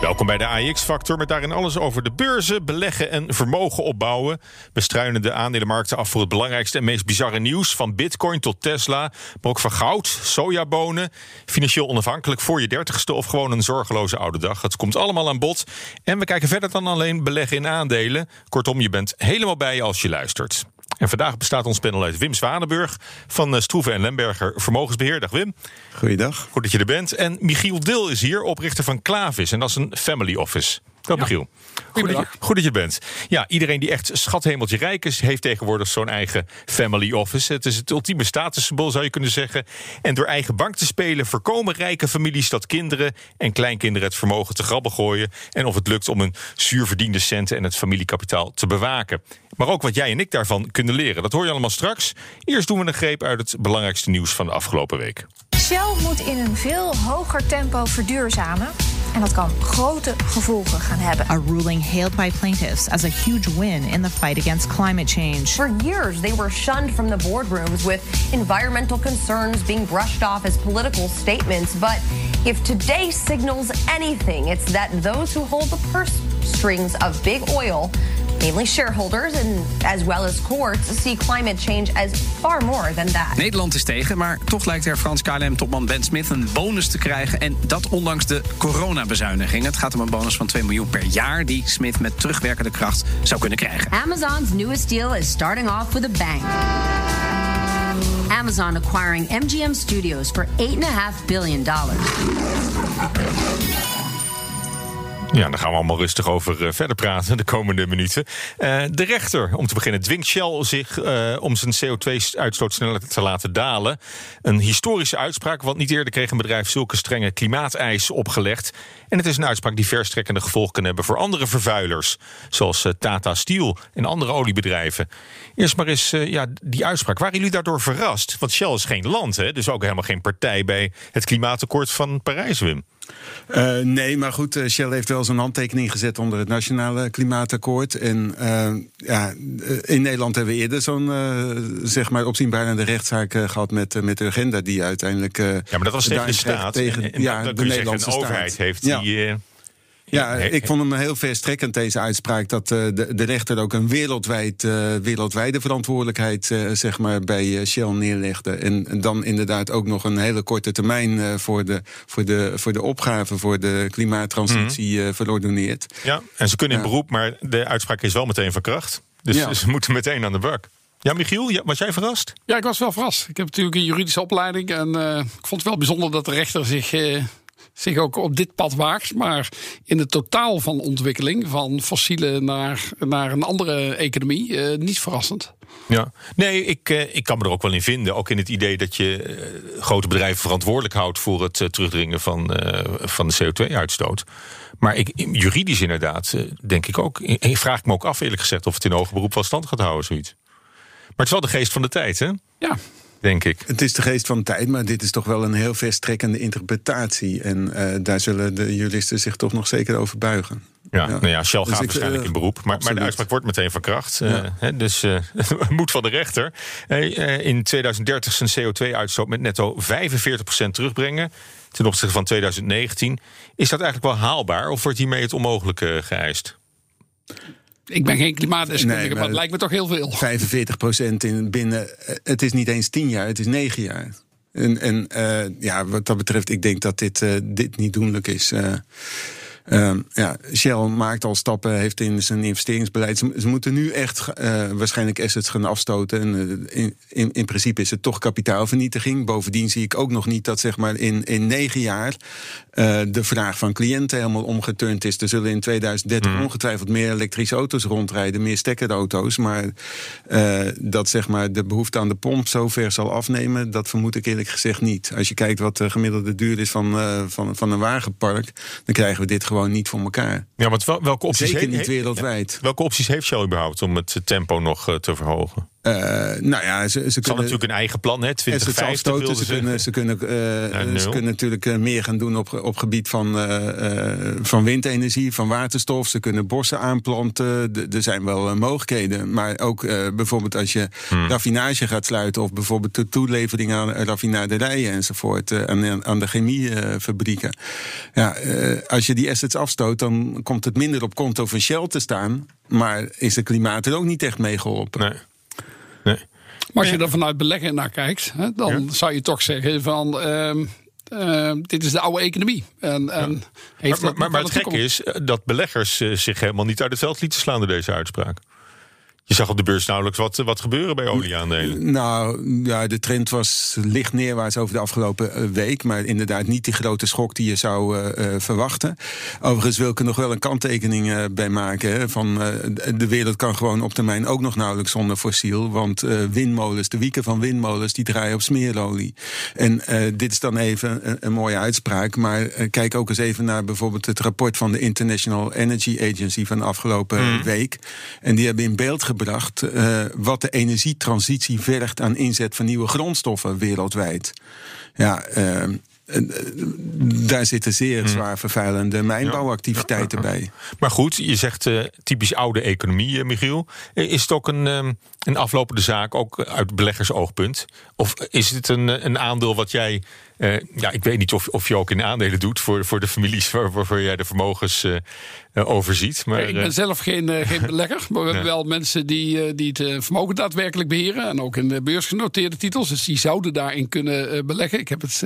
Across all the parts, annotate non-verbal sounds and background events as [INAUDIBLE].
Welkom bij de AX-factor met daarin alles over de beurzen, beleggen en vermogen opbouwen. We struinen de aandelenmarkten af voor het belangrijkste en meest bizarre nieuws. Van bitcoin tot Tesla, maar ook van goud, sojabonen. Financieel onafhankelijk voor je dertigste of gewoon een zorgeloze oude dag. Het komt allemaal aan bod. En we kijken verder dan alleen beleggen in aandelen. Kortom, je bent helemaal bij als je luistert. En vandaag bestaat ons panel uit Wim Zwanenburg van eh, Stroeven en Lemberger Vermogensbeheer. Dag Wim. Goeiedag. Goed dat je er bent. En Michiel Dil is hier, oprichter van Klavis. En dat is een family office. Dat Michiel. Goed dat, je, goed dat je bent. Ja, iedereen die echt schathemeltje rijk is, heeft tegenwoordig zo'n eigen family office. Het is het ultieme statussymbool, zou je kunnen zeggen. En door eigen bank te spelen voorkomen rijke families dat kinderen en kleinkinderen het vermogen te grabbel gooien. En of het lukt om hun zuurverdiende centen en het familiekapitaal te bewaken. Maar ook wat jij en ik daarvan kunnen leren. Dat hoor je allemaal straks. Eerst doen we een greep uit het belangrijkste nieuws van de afgelopen week. Shell moet in een veel hoger tempo verduurzamen. En dat kan grote gevolgen gaan hebben. A ruling hailed by plaintiffs as a huge win in the fight against climate change. For years, they were shunned from the boardrooms with environmental concerns being brushed off as political statements. But if today signals anything, it's that those who hold the purse strings of big oil Mainly shareholders and as well as courts see climate change as far more than that. Nederland is tegen, maar toch lijkt er Frans KLM-topman Ben Smith een bonus te krijgen. En dat ondanks de coronabezuiniging. Het gaat om een bonus van 2 miljoen per jaar die Smith met terugwerkende kracht zou kunnen krijgen. Amazon's newest deal is starting off with a bang. Amazon acquiring MGM Studios for 8.5 billion dollars. Ja, daar gaan we allemaal rustig over uh, verder praten de komende minuten. Uh, de rechter, om te beginnen, dwingt Shell zich uh, om zijn CO2-uitstoot sneller te laten dalen. Een historische uitspraak, want niet eerder kreeg een bedrijf zulke strenge klimaateisen opgelegd. En het is een uitspraak die verstrekkende gevolgen kan hebben voor andere vervuilers, zoals Tata Steel en andere oliebedrijven. Eerst maar eens ja, die uitspraak. Waren jullie daardoor verrast? Want Shell is geen land, hè? dus ook helemaal geen partij bij het klimaatakkoord van Parijs, Wim. Uh, nee, maar goed, uh, Shell heeft wel zijn handtekening gezet onder het Nationale Klimaatakkoord. En uh, ja, in Nederland hebben we eerder zo'n zeg maar opzienbarende rechtszaak gehad met, met de agenda die uiteindelijk. ja, maar dat was tegen de staat. Tegen, en, ja, de Nederlandse staat. overheid heeft ja. die. Ja, ik vond hem heel verstrekkend, deze uitspraak. Dat uh, de, de rechter ook een wereldwijd, uh, wereldwijde verantwoordelijkheid uh, zeg maar, bij Shell neerlegde. En, en, dan inderdaad ook nog een hele korte termijn voor, de, voor, de, voor de opgave voor de klimaattransitie mm. verordoneert. Ja, en ze kunnen in beroep, maar de uitspraak is wel meteen van kracht. Dus ja. ze moeten meteen aan de bak. Ja, Michiel, was jij verrast? Ja, ik was wel verrast. Ik heb natuurlijk een juridische opleiding. En ik vond het wel bijzonder dat de rechter zich zich ook op dit pad waagt. Maar in het totaal van ontwikkeling, van fossiele naar, naar een andere economie, uh, niet verrassend. Ja, nee, ik, uh, ik kan me er ook wel in vinden. Ook in het idee dat je uh, grote bedrijven verantwoordelijk houdt voor het terugdringen van, van de CO2-uitstoot. Maar ik, juridisch inderdaad, denk ik ook. Ik vraag me ook af, eerlijk gezegd, of het in hoger beroep wel stand gaat houden, zoiets. Maar het is wel de geest van de tijd, hè? Ja, denk ik. Het is de geest van de tijd, maar dit is toch wel een heel verstrekkende interpretatie. En uh, daar zullen de juristen zich toch nog zeker over buigen. Ja, ja. Nou ja Shell dus gaat ik, waarschijnlijk uh, in beroep. Maar, maar, de uitspraak wordt meteen van kracht. Ja. Uh, hè, dus [LAUGHS] moed van de rechter. in 2030 zijn CO2-uitstoot met netto 45% terugbrengen. Ten opzichte van 2019. Is dat eigenlijk wel haalbaar? Of wordt hiermee het onmogelijke geëist? Ik ben geen klimaatdeskundige, nee, maar, maar, het lijkt me toch heel veel. 45 procent in binnen. Het is niet eens 10 jaar, het is 9 jaar. En, en uh, ja, wat dat betreft, ik denk dat dit, uh, dit niet doenlijk is. Uh, Um, ja, Shell maakt al stappen, heeft in zijn investeringsbeleid. Ze, ze moeten nu echt uh, waarschijnlijk assets gaan afstoten. En uh, in, in, in, principe is het toch kapitaalvernietiging. Bovendien zie ik ook nog niet dat zeg maar in, in negen jaar uh, de vraag van cliënten helemaal omgeturnd is. Er zullen in 2030 mm. ongetwijfeld meer elektrische auto's rondrijden, meer stekkerauto's. Maar dat zeg maar de behoefte aan de pomp zover zal afnemen, dat vermoed ik eerlijk gezegd niet. Als je kijkt wat de gemiddelde duur is van, van, van een wagenpark, dan krijgen we dit gewoon gewoon niet voor elkaar. Ja, want wel- welke opties Zeker niet wereldwijd. Welke opties heeft Shell überhaupt om het tempo nog eh, te verhogen? Eh, nou ja, ze, ze Ze kunnen natuurlijk een eigen plan, hè? En ze het 2050 afstoten. wilden Ze ze. kunnen, [LAUGHS] ze, kunnen, eh, Ja, nul. ze kunnen natuurlijk eh, meer gaan doen op, op gebied van, van windenergie, van waterstof. Ze kunnen bossen aanplanten. Er zijn wel mogelijkheden. Maar ook bijvoorbeeld als je Hmm. raffinage gaat sluiten... of bijvoorbeeld de toelevering aan raffinaderijen enzovoort... aan, aan de chemiefabrieken. ja, als je die assets afstoot, dan komt het minder op konto van Shell te staan... maar is het klimaat er ook niet echt mee geholpen. Nee. Maar als je er vanuit beleggen naar kijkt, hè, dan zou je toch zeggen van. ehm, ehm, dit is de oude economie. En, en heeft Maar, maar, het gekke is eh, dat beleggers eh, zich helemaal niet uit het veld lieten slaan door deze uitspraak. Je zag op de beurs nauwelijks wat, wat gebeuren bij olieaandelen. Nou, ja, de trend was licht neerwaarts over de afgelopen eh, week. Maar inderdaad niet die grote schok die je zou eh, eh, verwachten. Overigens wil ik er nog wel een kanttekening eh, bij maken. Hè, van, de wereld kan gewoon op termijn ook nog nauwelijks zonder fossiel. Want windmolens, de wieken van windmolens, die draaien op smeerolie. En dit is dan even een, een mooie uitspraak. Maar kijk ook eens even naar bijvoorbeeld het rapport van de International Energy Agency van de afgelopen week. En die hebben in beeld gebracht eh, wat de energietransitie vergt aan inzet van nieuwe grondstoffen wereldwijd. Ja, eh, eh, daar zitten zeer zwaar vervuilende mijnbouwactiviteiten bij. Maar goed, je zegt typisch oude economie, Michiel. Is het ook een, een aflopende zaak, ook uit beleggersoogpunt? Of is het een, een aandeel wat jij... eh, ja, ik weet niet of, of je ook in aandelen doet voor, voor de families waar- waarvoor jij de vermogens eh, eh, overziet. Maar, ik ben zelf geen, geen belegger. Maar we hebben wel mensen die, die het vermogen daadwerkelijk beheren. En ook in de beursgenoteerde titels. Dus die zouden daarin kunnen beleggen. Ik heb het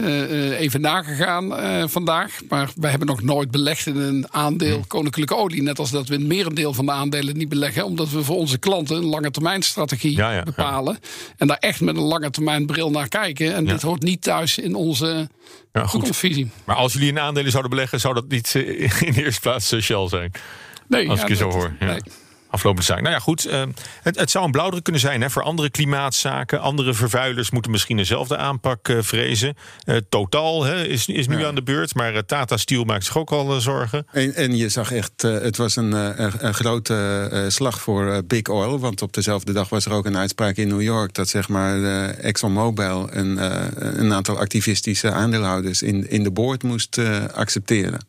even nagegaan vandaag. Maar wij hebben nog nooit belegd in een aandeel koninklijke olie. Net als dat we een merendeel van de aandelen niet beleggen. Omdat we voor onze klanten een lange termijn strategie Ja, ja, ja. bepalen. En daar echt met een lange termijn bril naar kijken. En dit hoort niet thuis in onze ja, goed. toekomstvisie. Maar als jullie in aandelen zouden beleggen, zou dat niet eh, [LAUGHS] in de eerste plaats eh, Shell zijn? Nee, Als ja, ik je zo hoor. Ja. nee. Aflopende zaak. Nou ja, goed. eh, het, het zou een blauwdruk kunnen zijn hè, voor andere klimaatzaken. Andere vervuilers moeten misschien dezelfde aanpak eh, vrezen. Eh, Totaal hè, is, is nu aan de beurt. Maar Tata Steel maakt zich ook al zorgen. En, en je zag echt, het was een, een, een grote slag voor Big Oil. Want op dezelfde dag was er ook een uitspraak in New York... dat zeg maar ExxonMobil en eh, een aantal activistische aandeelhouders... in, in de board moest accepteren.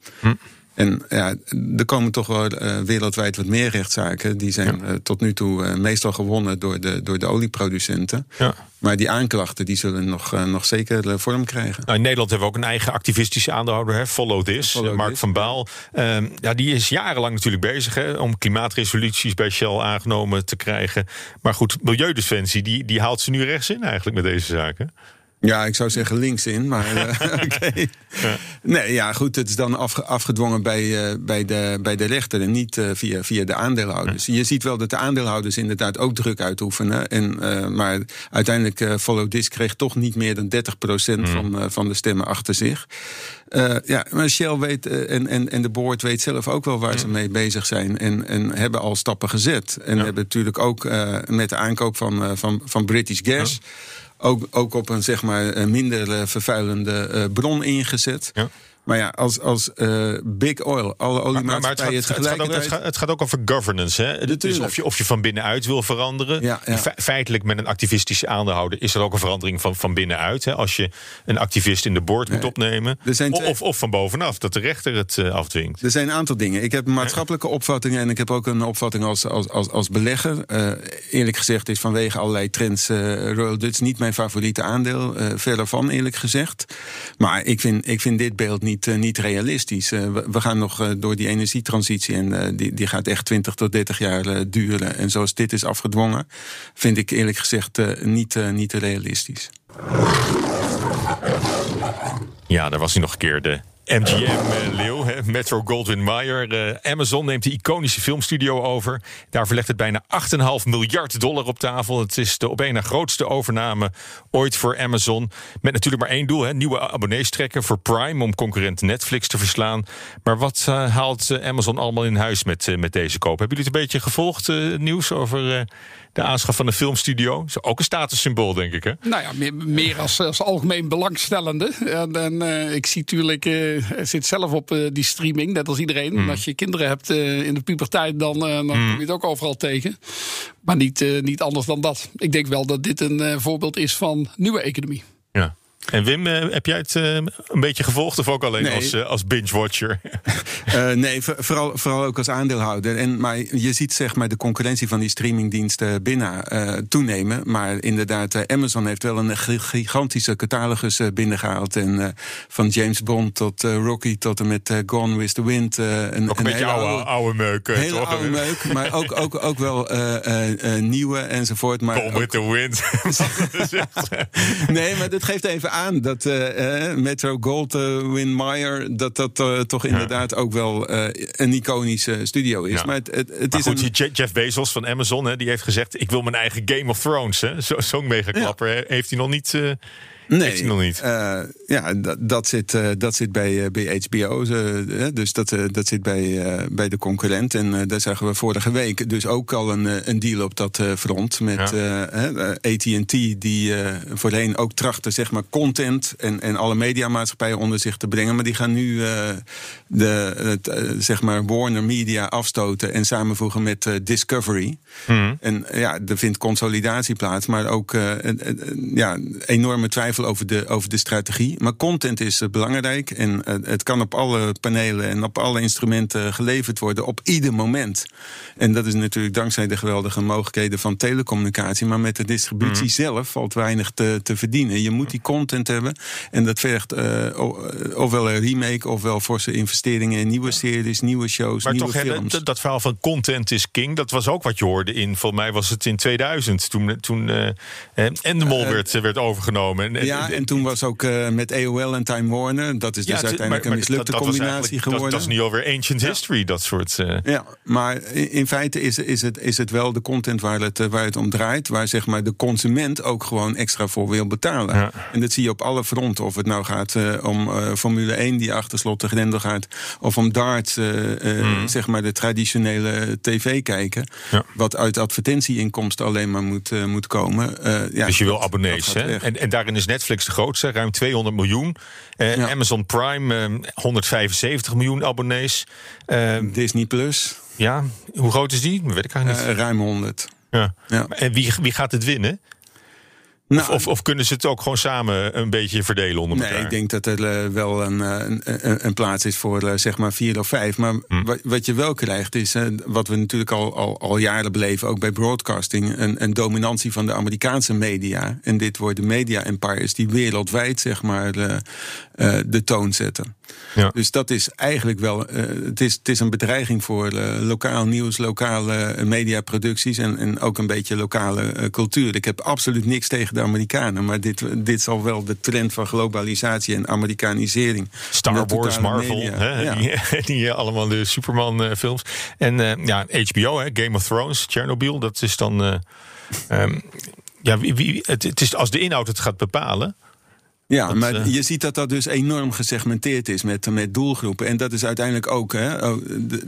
En ja, er komen toch wel eh, wereldwijd wat meer rechtszaken. Die zijn eh, tot nu toe eh, meestal gewonnen door de, door de olieproducenten. Ja. Maar die aanklachten die zullen nog, nog zeker vorm krijgen. Nou, in Nederland hebben we ook een eigen activistische aandeelhouder, hè, Follow This, Follow Mark This, van Baal. Ehm, ja, die is jarenlang natuurlijk bezig hè, om klimaatresoluties bij Shell aangenomen te krijgen. Maar goed, Milieudefensie die, die haalt ze nu rechts in eigenlijk met deze zaken. Ja, ik zou zeggen links in, maar [LAUGHS] eh, [LAUGHS] oké. Nee, ja, goed, het is dan afge- afgedwongen bij, eh, bij, de, bij de rechter en niet eh, via, via de aandeelhouders. Je ziet wel dat de aandeelhouders inderdaad ook druk uitoefenen. En, maar uiteindelijk, Follow This kreeg toch niet meer dan 30% van, eh, van de stemmen achter zich. Ja, maar Shell weet en, en, en de board weet zelf ook wel waar ze mee bezig zijn. En, en hebben al stappen gezet. En hebben natuurlijk ook met de aankoop van, van, van British Gas. Ook, ook op een zeg maar minder eh, vervuilende eh, bron ingezet. Ja. Maar ja, als, als eh, Big Oil, alle het, oliemaatschappijen het, gaat ook, het, tegelijkertijd... gaat, het gaat ook over governance. Hè? Dus of je, of je van binnenuit wil veranderen. Ja, ja. Fe- Feitelijk met een activistische aandeelhouder is er ook een verandering van, van binnenuit. Hè? Als je een activist in de board moet opnemen. Of, of van bovenaf, dat de rechter het eh, afdwingt. Er zijn een aantal dingen. Ik heb maatschappelijke opvattingen en ik heb ook een opvatting als, als, als, als belegger. Eh, eerlijk gezegd is vanwege allerlei trends Royal Dutch niet mijn favoriete aandeel. verder van, eerlijk gezegd. Maar ik vind, ik vind dit beeld niet, eh, niet realistisch. Eh, we, gaan nog eh, door die energietransitie en die, die gaat echt 20 tot 30 jaar duren. En zoals dit is afgedwongen, vind ik eerlijk gezegd niet, niet realistisch. Ja, daar was hij nog een keer, de MGM-leeuw, Metro Goldwyn Mayer. Eh, Amazon neemt de iconische filmstudio over. Daar verlegt het bijna 8,5 miljard dollar op tafel. Het is de op één na grootste overname ooit voor Amazon. Met natuurlijk maar één doel, hè, nieuwe abonnees trekken voor Prime... om concurrent Netflix te verslaan. Maar wat eh, haalt eh, Amazon allemaal in huis met, eh, met deze koop? Hebben jullie het een beetje gevolgd, eh, nieuws over... de aanschaf van een filmstudio. Is ook een statussymbool, denk ik, hè? Nou ja, meer, meer als, als algemeen belangstellende. En, en eh, ik zie natuurlijk eh, eh, zit zelf op eh, die streaming, net als iedereen. En als je kinderen hebt in de puberteit, dan, dan kom je het ook overal tegen. Maar niet, niet anders dan dat. Ik denk wel dat dit een voorbeeld is van nieuwe economie. Ja. En Wim, eh, heb jij het eh, een beetje gevolgd of ook alleen Nee. als, eh, als binge-watcher? [LAUGHS] Nee, voor- vooral, vooral ook als aandeelhouder. En, maar je ziet zeg maar, de concurrentie van die streamingdiensten binnen toenemen. Maar inderdaad, Amazon heeft wel een gi- gigantische catalogus eh, binnengehaald. En van James Bond tot Rocky tot en met Gone with the Wind. een, Ook een beetje oude, oude meuk, Hele toch? oude meuk, maar ook, ook, ook wel nieuwe enzovoort. Maar Gone with the wind. [LAUGHS] [LAUGHS] Nee, maar dat geeft even aan dat eh, eh, Metro Goldwyn Mayer... dat dat eh, toch inderdaad ook wel een iconische studio is. Ja. Maar het, het, het Maar is goed, een... Jeff Bezos van Amazon, hè, die heeft gezegd... ik wil mijn eigen Game of Thrones. hè. Zo- Zo'n megaklapper hè, heeft hij nog niet... eh, heeft hij nog niet. eh, ja, dat, zit, eh, dat zit bij, eh, bij HBO. eh, dus dat, eh, dat zit bij, eh, bij de concurrent. En eh, daar zagen we vorige week dus ook al een, eh, een deal op dat eh, front. Met Ja. eh, eh, AT&T, die eh, voorheen ook trachtte zeg maar, content en, en alle mediamaatschappijen onder zich te brengen. Maar die gaan nu eh, de, het, eh, zeg maar Warner Media afstoten en samenvoegen met eh, Discovery. Mhm. En eh, ja, er vindt consolidatie plaats, maar ook eh, ja, enorme twijfel over de, over de strategie. Maar content is belangrijk en eh, het kan op alle panelen en op alle instrumenten geleverd worden op ieder moment. En dat is natuurlijk dankzij de geweldige mogelijkheden van telecommunicatie. Maar met de distributie zelf valt weinig te, te verdienen. Je moet die content hebben en dat vergt eh, eh, ofwel een remake ofwel forse investeringen in nieuwe series, nieuwe shows, Maar nieuwe toch, films. dat, dat verhaal van content is king, dat was ook wat je hoorde in, volgens mij was het in 2000, toen, toen eh, Endemol werd, werd overgenomen. En, en- Ja, en toen was ook eh, met AOL en Time Warner. Dat is dus uiteindelijk maar- een mislukte dat- dat was combinatie eigenlijk- dat- geworden. Dat, is niet over ancient history, dat soort... eh, Ja, maar in in feite is, is, het, is het wel de content waar het, eh, waar het om draait. Waar zeg maar de consument ook gewoon extra voor wil betalen. Ja. En dat zie je op alle fronten. Of het nou gaat om Formule 1 die achter slot de grendel gaat. Of om darts, eh, zeg maar de traditionele tv kijken. Mhm. Wat uit advertentieinkomsten alleen maar moet, moet komen. Ja, dus je wil abonnees. Hè? En, en daarin is Netflix de grootste, ruim 200 miljoen. Eh, Ja. Amazon Prime, eh, 175 miljoen abonnees. Eh, Disney Plus, ja, hoe groot is die? Weet ik eigenlijk niet. eh, ruim 100. ja. ja. En wie, wie gaat het winnen? Nou, Of, of, of kunnen ze het ook gewoon samen een beetje verdelen onder elkaar? Nee, ik denk dat er eh, wel een, eh, een, een, een plaats is voor eh, zeg maar vier of vijf. Maar Hm. wat, wat je wel krijgt is, wat we natuurlijk al, al, al jaren beleven, ook bij broadcasting, een, een dominantie van de Amerikaanse media. En dit worden media empires die wereldwijd zeg maar de toon zetten. Ja. Dus dat is eigenlijk wel, eh, het, is, het is een bedreiging voor eh, lokaal nieuws, lokale eh, mediaproducties en, en ook een beetje lokale cultuur. Ik heb absoluut niks tegen de Amerikanen, maar dit, dit zal wel de trend van globalisatie en Amerikanisering. Star Wars, Marvel, hè, Ja. die, [LAUGHS] die allemaal de Superman-films. en ja, HBO, hè, Game of Thrones, Chernobyl, dat is dan. eh, ehm, ja, wie, wie, het, het is als de inhoud het gaat bepalen. Ja, Dat, maar eh, je ziet dat dat dus enorm gesegmenteerd is met, met doelgroepen. En dat is uiteindelijk ook. Hè, oh,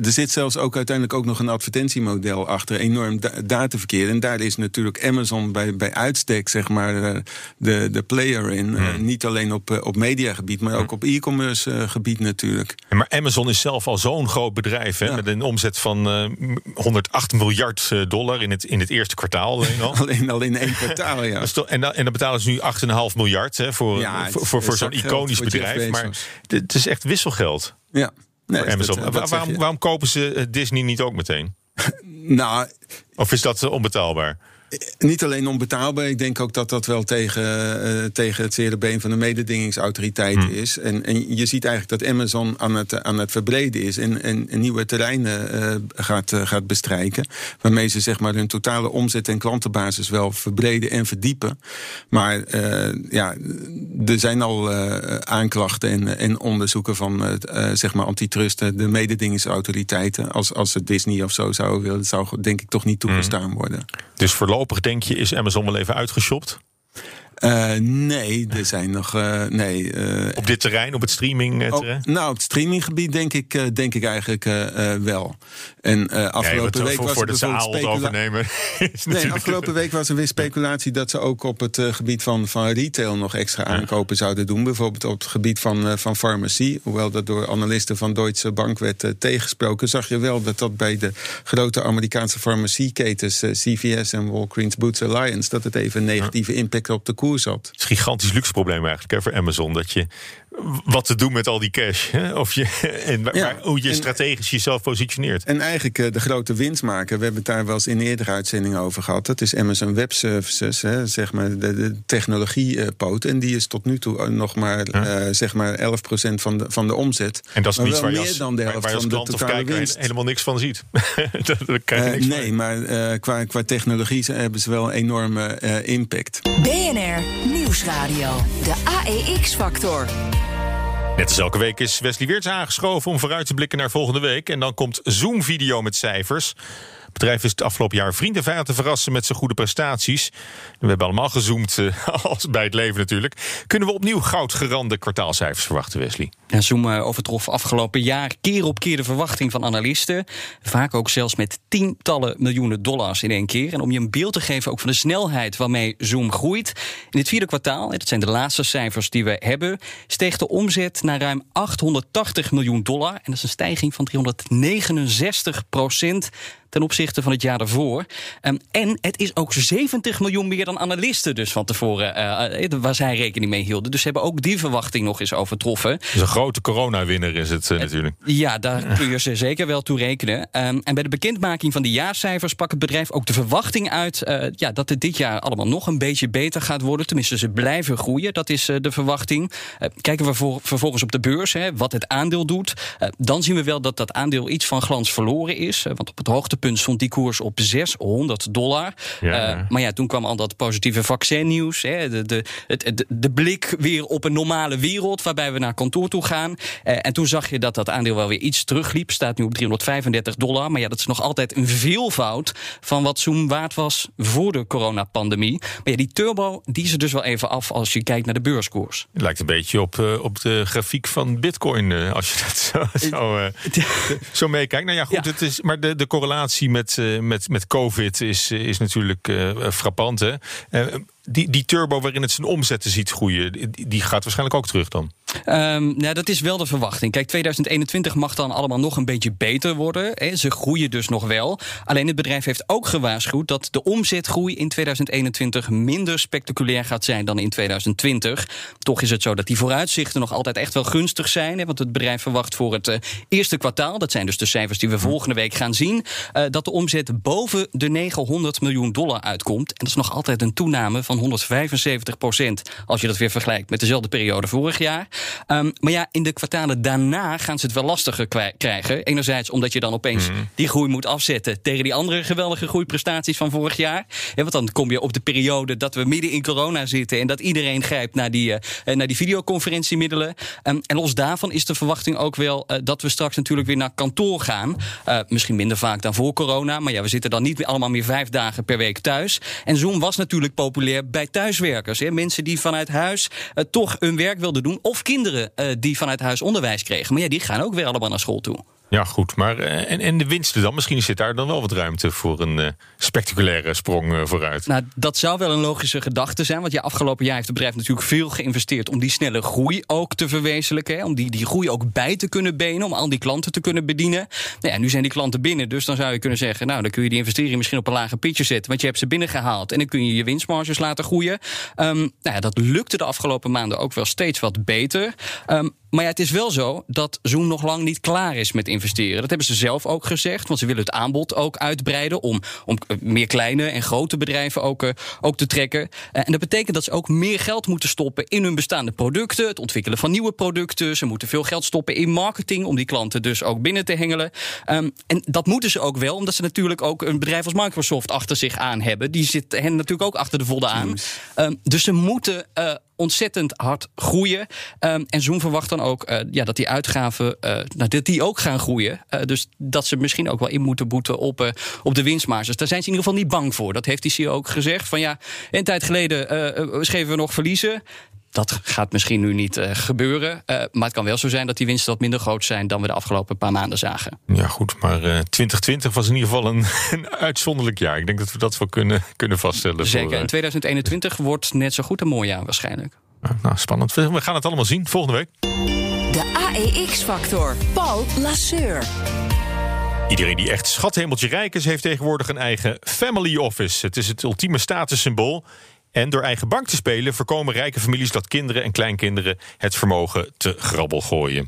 er zit zelfs ook uiteindelijk ook nog een advertentiemodel achter. Enorm da- dataverkeer. En daar is natuurlijk Amazon bij, bij uitstek, zeg maar, eh, de, de player in. Eh, niet alleen op, op mediagebied, maar ook op e-commerce gebied natuurlijk. Ja, Maar Amazon is zelf al zo'n groot bedrijf. Hè, Ja. Met een omzet van eh, 108 miljard dollar in het, in het eerste kwartaal alleen al. [LAUGHS] Alleen al in één kwartaal, ja. En, dan, en dan betalen ze nu 8,5 miljard hè, voor, Ja, voor, voor, zo'n iconisch voor bedrijf. Maar het is echt wisselgeld Ja. Nee, voor Amazon. dat- dat Wa- zeg waarom, waarom kopen ze eh, Disney niet ook meteen? [LAUGHS] Nou, Of is dat eh, onbetaalbaar? Niet alleen onbetaalbaar, ik denk ook dat dat wel tegen, eh, tegen het zere been van de mededingingsautoriteit Hmm. is. En, en je ziet eigenlijk dat Amazon aan het, aan het verbreden is en, en, en nieuwe terreinen eh, gaat, eh, gaat bestrijken. Waarmee ze zeg maar, hun totale omzet en klantenbasis wel verbreden en verdiepen. Maar ja, er zijn al aanklachten en, en onderzoeken van zeg maar antitrust, de mededingingsautoriteiten. Als, als het Disney of zo zou willen, dat zou denk ik toch niet toegestaan worden. Dus voorlopig denk je, is Amazon wel even uitgeshopt? Uh, nee, er zijn nog. Uh, nee, uh, op dit terrein, op het streaming terrein? Op, nou, op het streaminggebied denk ik, denk ik eigenlijk wel. En afgelopen week voor, was voor zaal overnemen. [LAUGHS] nee, afgelopen week was er weer speculatie dat ze ook op het gebied van, van retail nog extra aankopen zouden doen. Bijvoorbeeld op het gebied van, van farmacie. Hoewel dat door analisten van Deutsche Bank werd tegensproken, zag je wel dat dat bij de grote Amerikaanse farmacieketens CVS en Walgreens Boots Alliance, dat het even een negatieve impact op de koers had. Het is een gigantisch luxe probleem eigenlijk hè, voor Amazon. Dat je wat te doen met al die cash. Hè? Of je, [LAUGHS] en waar, hoe je strategisch jezelf positioneert. En eigenlijk uh, de grote winstmaker. We hebben het daar wel eens in eerdere uitzendingen over gehad. Dat is Amazon Web Services, hè, zeg maar de, de technologiepoot. en die is tot nu toe nog maar, ja. uh, zeg maar 11% van de, van de omzet. En dat is maar niet waar je als, dan de helft waar je als van klant de of totale kijker winst. helemaal niks van ziet. [LAUGHS] Daar krijg je niks nee, van. maar qua, qua technologie hebben ze wel een enorme impact. BNR Nieuwsradio. De AEX-factor. Net als elke week is Wesley Weerts aangeschoven om vooruit te blikken naar volgende week. En dan komt Zoom-video met cijfers. Bedrijf is het afgelopen jaar vriend en vijand te verrassen met zijn goede prestaties. We hebben allemaal gezoomd, uh, [LAUGHS] als bij het leven natuurlijk. Kunnen we opnieuw goudgerande kwartaalcijfers verwachten, Wesley? Ja, Zoom uh, overtrof afgelopen jaar keer op keer de verwachting van analisten. Vaak ook zelfs met tientallen miljoenen dollars in één keer. En om je een beeld te geven ook van de snelheid waarmee Zoom groeit. In het vierde kwartaal, dat zijn de laatste cijfers die we hebben, steeg de omzet naar ruim 880 miljoen dollar. En dat is een stijging van 369 procent ten opzichte van het jaar daarvoor. Um, en het is ook 70 miljoen meer dan analisten dus van tevoren, uh, waar zij rekening mee hielden. Dus ze hebben ook die verwachting nog eens overtroffen. Dus een grote coronawinner is het uh, natuurlijk. Ja, daar kun je ze zeker wel toe rekenen. Um, en bij de bekendmaking van de jaarcijfers pakt het bedrijf ook de verwachting uit uh, ja, dat het dit jaar allemaal nog een beetje beter gaat worden. Tenminste, ze blijven groeien. Dat is de verwachting. kijken we voor, vervolgens op de beurs, hè, wat het aandeel doet. dan zien we wel dat dat aandeel iets van glans verloren is. want op het hoogtepunt stond die koers op 600 dollar. Ja. Uh, maar ja, toen kwam al dat positieve vaccinnieuws. Hè, de, de, de, de, blik weer op een normale wereld waarbij we naar kantoor toe gaan. Uh, en toen zag je dat dat aandeel wel weer iets terugliep. Staat nu op 335 dollar. Maar ja, dat is nog altijd een veelvoud van wat Zoom waard was voor de coronapandemie. Maar ja, die turbo, die is er dus wel even af als je kijkt naar de beurskoers. Het lijkt een beetje op, uh, op de grafiek van Bitcoin, als je dat zo, zo, [LAUGHS] zo meekijkt. Nou ja, goed, ja. Het is, maar de, de correlatie met, uh, met, met COVID is, is natuurlijk uh, frappant. Hè? Die, die turbo waarin het zijn omzetten ziet groeien, die gaat waarschijnlijk ook terug dan. Um, nou, dat is wel de verwachting. Kijk, 2021 mag dan allemaal nog een beetje beter worden. Hè. Ze groeien dus nog wel. Alleen het bedrijf heeft ook gewaarschuwd dat de omzetgroei in 2021 minder spectaculair gaat zijn dan in 2020. Toch is het zo dat die vooruitzichten nog altijd echt wel gunstig zijn. Hè, want het bedrijf verwacht voor het uh, eerste kwartaal, dat zijn dus de cijfers die we volgende week gaan zien, uh, dat de omzet boven de 900 miljoen dollar uitkomt. En dat is nog altijd een toename van 175 procent als je dat weer vergelijkt met dezelfde periode vorig jaar. Um, maar ja, in de kwartalen daarna gaan ze het wel lastiger krijgen. Enerzijds omdat je dan opeens mm. die groei moet afzetten tegen die andere geweldige groeiprestaties van vorig jaar. Ja, want dan kom je op de periode dat we midden in corona zitten en dat iedereen grijpt naar die, uh, naar die videoconferentiemiddelen. Um, en los daarvan is de verwachting ook wel uh, dat we straks natuurlijk weer naar kantoor gaan. Uh, misschien minder vaak dan voor corona, maar ja, we zitten dan niet allemaal meer vijf dagen per week thuis. En Zoom was natuurlijk populair bij thuiswerkers. Hè? Mensen die vanuit huis toch hun werk wilden doen. Of kinderen uh, die vanuit huis onderwijs kregen. Maar ja, die gaan ook weer allemaal naar school toe. Ja, goed. Maar uh, en, en de winsten dan? Misschien zit daar dan wel wat ruimte voor een uh, spectaculaire sprong uh, vooruit. Nou, dat zou wel een logische gedachte zijn. Want ja, afgelopen jaar heeft het bedrijf natuurlijk veel geïnvesteerd om die snelle groei ook te verwezenlijken. Hè, om die, die groei ook bij te kunnen benen, om al die klanten te kunnen bedienen. Nou ja, nu zijn die klanten binnen, dus dan zou je kunnen zeggen, nou, dan kun je die investering misschien op een lager pitje zetten. Want je hebt ze binnengehaald en dan kun je je winstmarges laten groeien. Um, nou ja, dat lukte de afgelopen maanden ook wel steeds wat beter. Um, maar ja, het is wel zo dat Zoom nog lang niet klaar is met investeren. Dat hebben ze zelf ook gezegd, want ze willen het aanbod ook uitbreiden om, om meer kleine en grote bedrijven ook, uh, ook te trekken. Uh, en dat betekent dat ze ook meer geld moeten stoppen in hun bestaande producten, het ontwikkelen van nieuwe producten. Ze moeten veel geld stoppen in marketing om die klanten dus ook binnen te hengelen. Um, en dat moeten ze ook wel, omdat ze natuurlijk ook een bedrijf als Microsoft achter zich aan hebben. Die zit hen natuurlijk ook achter de vodden aan. Um, dus ze moeten uh, ontzettend hard groeien. Ehm, en Zoom verwacht dan ook eh, ja, dat die uitgaven eh, nou, dat die ook gaan groeien. Eh, dus dat ze misschien ook wel in moeten boeten op, op de winstmarges. Daar zijn ze in ieder geval niet bang voor. Dat heeft die CEO ook gezegd. Van ja, een tijd geleden schreven we nog verliezen. Dat gaat misschien nu niet eh, gebeuren. Eh, maar het kan wel zo zijn dat die winsten wat minder groot zijn dan we de afgelopen paar maanden zagen. Ja, goed. Maar eh 2020 was in ieder geval een, [LAUGHS] een uitzonderlijk jaar. Ik denk dat we dat wel kunnen, kunnen vaststellen. Zeker. Voor, En 2021 wordt net zo goed een mooi jaar waarschijnlijk. eh, nou, spannend. We we gaan het allemaal zien volgende week. De AEX-factor. Paul Lasseur. Iedereen die echt schathemeltje rijk is, heeft tegenwoordig een eigen family office. Het is het ultieme statussymbool. En door eigen bank te spelen voorkomen rijke families dat kinderen en kleinkinderen het vermogen te grabbel gooien.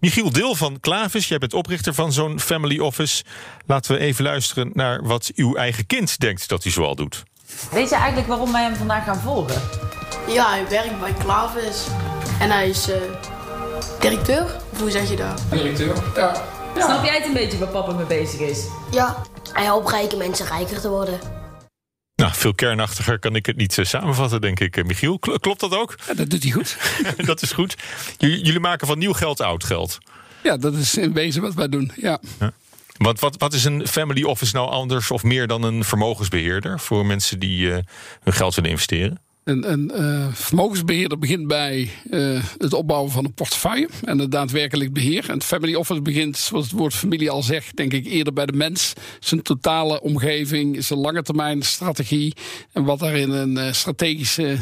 Michiel Deel van Klavis, jij bent oprichter van zo'n family office. Laten we even luisteren naar wat uw eigen kind denkt dat hij zoal doet. Weet je eigenlijk waarom wij hem vandaag gaan volgen? Ja, hij werkt bij Klavis. En hij is eh, directeur. Of hoe zeg je dat? Directeur? Ja. Snap jij het een beetje waar papa mee bezig is? Ja, hij helpt rijke mensen rijker te worden. Nou, veel kernachtiger kan ik het niet eh, samenvatten, denk ik. Eh, Michiel, Kl- klopt dat ook? Ja, dat doet hij goed. [LAUGHS] dat is goed. Jullie, maken van nieuw geld oud geld. Ja, dat is in wezen wat wij doen. Ja. Wat, wat is een family office nou anders of meer dan een vermogensbeheerder voor mensen die eh, hun geld willen investeren? Een, een eh, vermogensbeheerder begint bij eh, het opbouwen van een portefeuille en het daadwerkelijk beheer. En het family office begint, zoals het woord familie al zegt, denk ik eerder bij de mens. Zijn totale omgeving, zijn lange termijn strategie en wat daarin een eh, strategische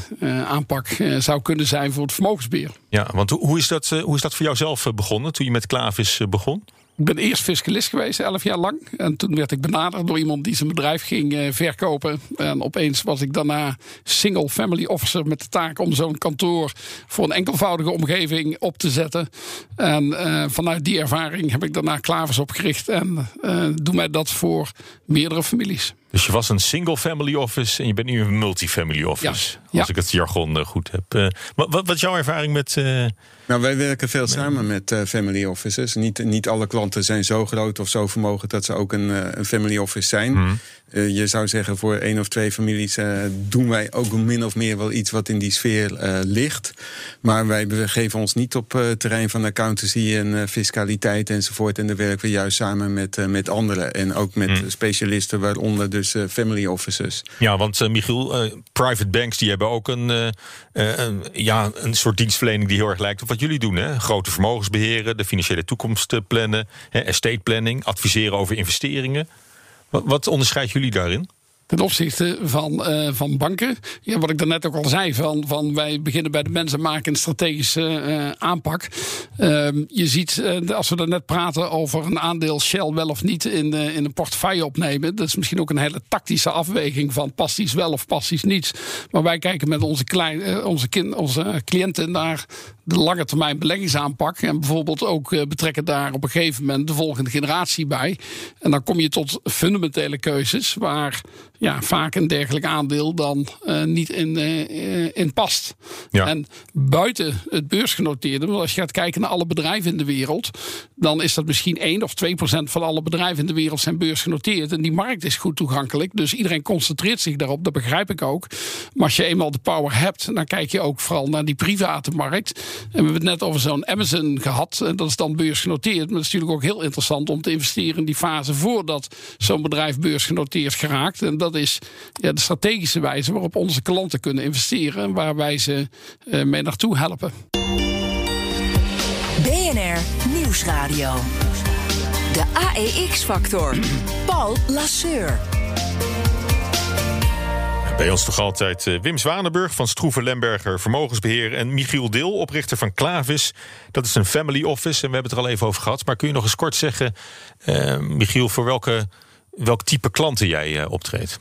aanpak zou kunnen zijn voor het vermogensbeheer. Ja, want hoe, is, dat, hoe is dat voor jou zelf begonnen toen je met Klavis begon? Ik ben eerst fiscalist geweest, elf jaar lang. En toen werd ik benaderd door iemand die zijn bedrijf ging eh, verkopen. En opeens was ik daarna single family officer met de taak om zo'n kantoor voor een enkelvoudige omgeving op te zetten. En eh, vanuit die ervaring heb ik daarna Klavers opgericht en eh doe mij dat voor meerdere families. Dus je was een single family office en je bent nu een multifamily office. Ja. Als ik het jargon eh, goed heb. Eh, wat, wat is jouw ervaring met. eh, Nou, wij werken veel samen met family offices. Niet, niet alle klanten zijn zo groot of zo vermogen dat ze ook een, een family office zijn. Eh, je zou zeggen, voor één of twee families doen wij ook min of meer wel iets wat in die sfeer eh, ligt. Maar wij begeven ons niet op het terrein van accountancy en fiscaliteit enzovoort. En daar werken we juist samen met, met anderen. En ook met Mhm. specialisten, waaronder eh, family offices. Ja, want eh, Michiel, eh, private banks die hebben ook een, een, ja, een soort dienstverlening die heel erg lijkt op wat jullie doen. Hè? Grote vermogens beheren, de financiële toekomst plannen, estate planning, adviseren over investeringen. Wat, wat onderscheidt jullie daarin? Ten opzichte van, eh, van banken. Ja, wat ik daarnet ook al zei, van, van wij beginnen bij de mensen maken een strategische eh, aanpak. Ehm, je ziet, eh, als we net praten over een aandeel Shell wel of niet in, in een portefeuille opnemen. Dat is misschien ook een hele tactische afweging van past iets wel of past iets niet. Maar wij kijken met onze, klein, onze, kin, onze cliënten naar de lange termijn beleggingsaanpak. En bijvoorbeeld ook eh, betrekken daar op een gegeven moment de volgende generatie bij. En dan kom je tot fundamentele keuzes waar ja, vaak een dergelijk aandeel dan eh, niet in, eh, in past. Ja. En buiten het beursgenoteerde, want als je gaat kijken naar alle bedrijven in de wereld, dan is dat misschien 1 of 2 procent van alle bedrijven in de wereld zijn beursgenoteerd. En die markt is goed toegankelijk. Dus iedereen concentreert zich daarop, dat begrijp ik ook. Maar als je eenmaal de power hebt, dan kijk je ook vooral naar die private markt. We hebben het net over zo'n Amazon gehad. En dat is dan beursgenoteerd. Maar het is natuurlijk ook heel interessant om te investeren in die fase voordat zo'n bedrijf beursgenoteerd geraakt. En dat is ja, de strategische wijze waarop onze klanten kunnen investeren. En waar wij ze eh, mee naartoe helpen. BNR Nieuwsradio. De AEX-factor. Paul Lasseur. Bij ons toch altijd eh, Wim Zwanenburg van Stroeven Lemberger Vermogensbeheer en Michiel Deel, oprichter van Klavis. Dat is een family office en we hebben het er al even over gehad. Maar kun je nog eens kort zeggen, eh, Michiel, voor welke, welk type klanten jij eh, optreedt?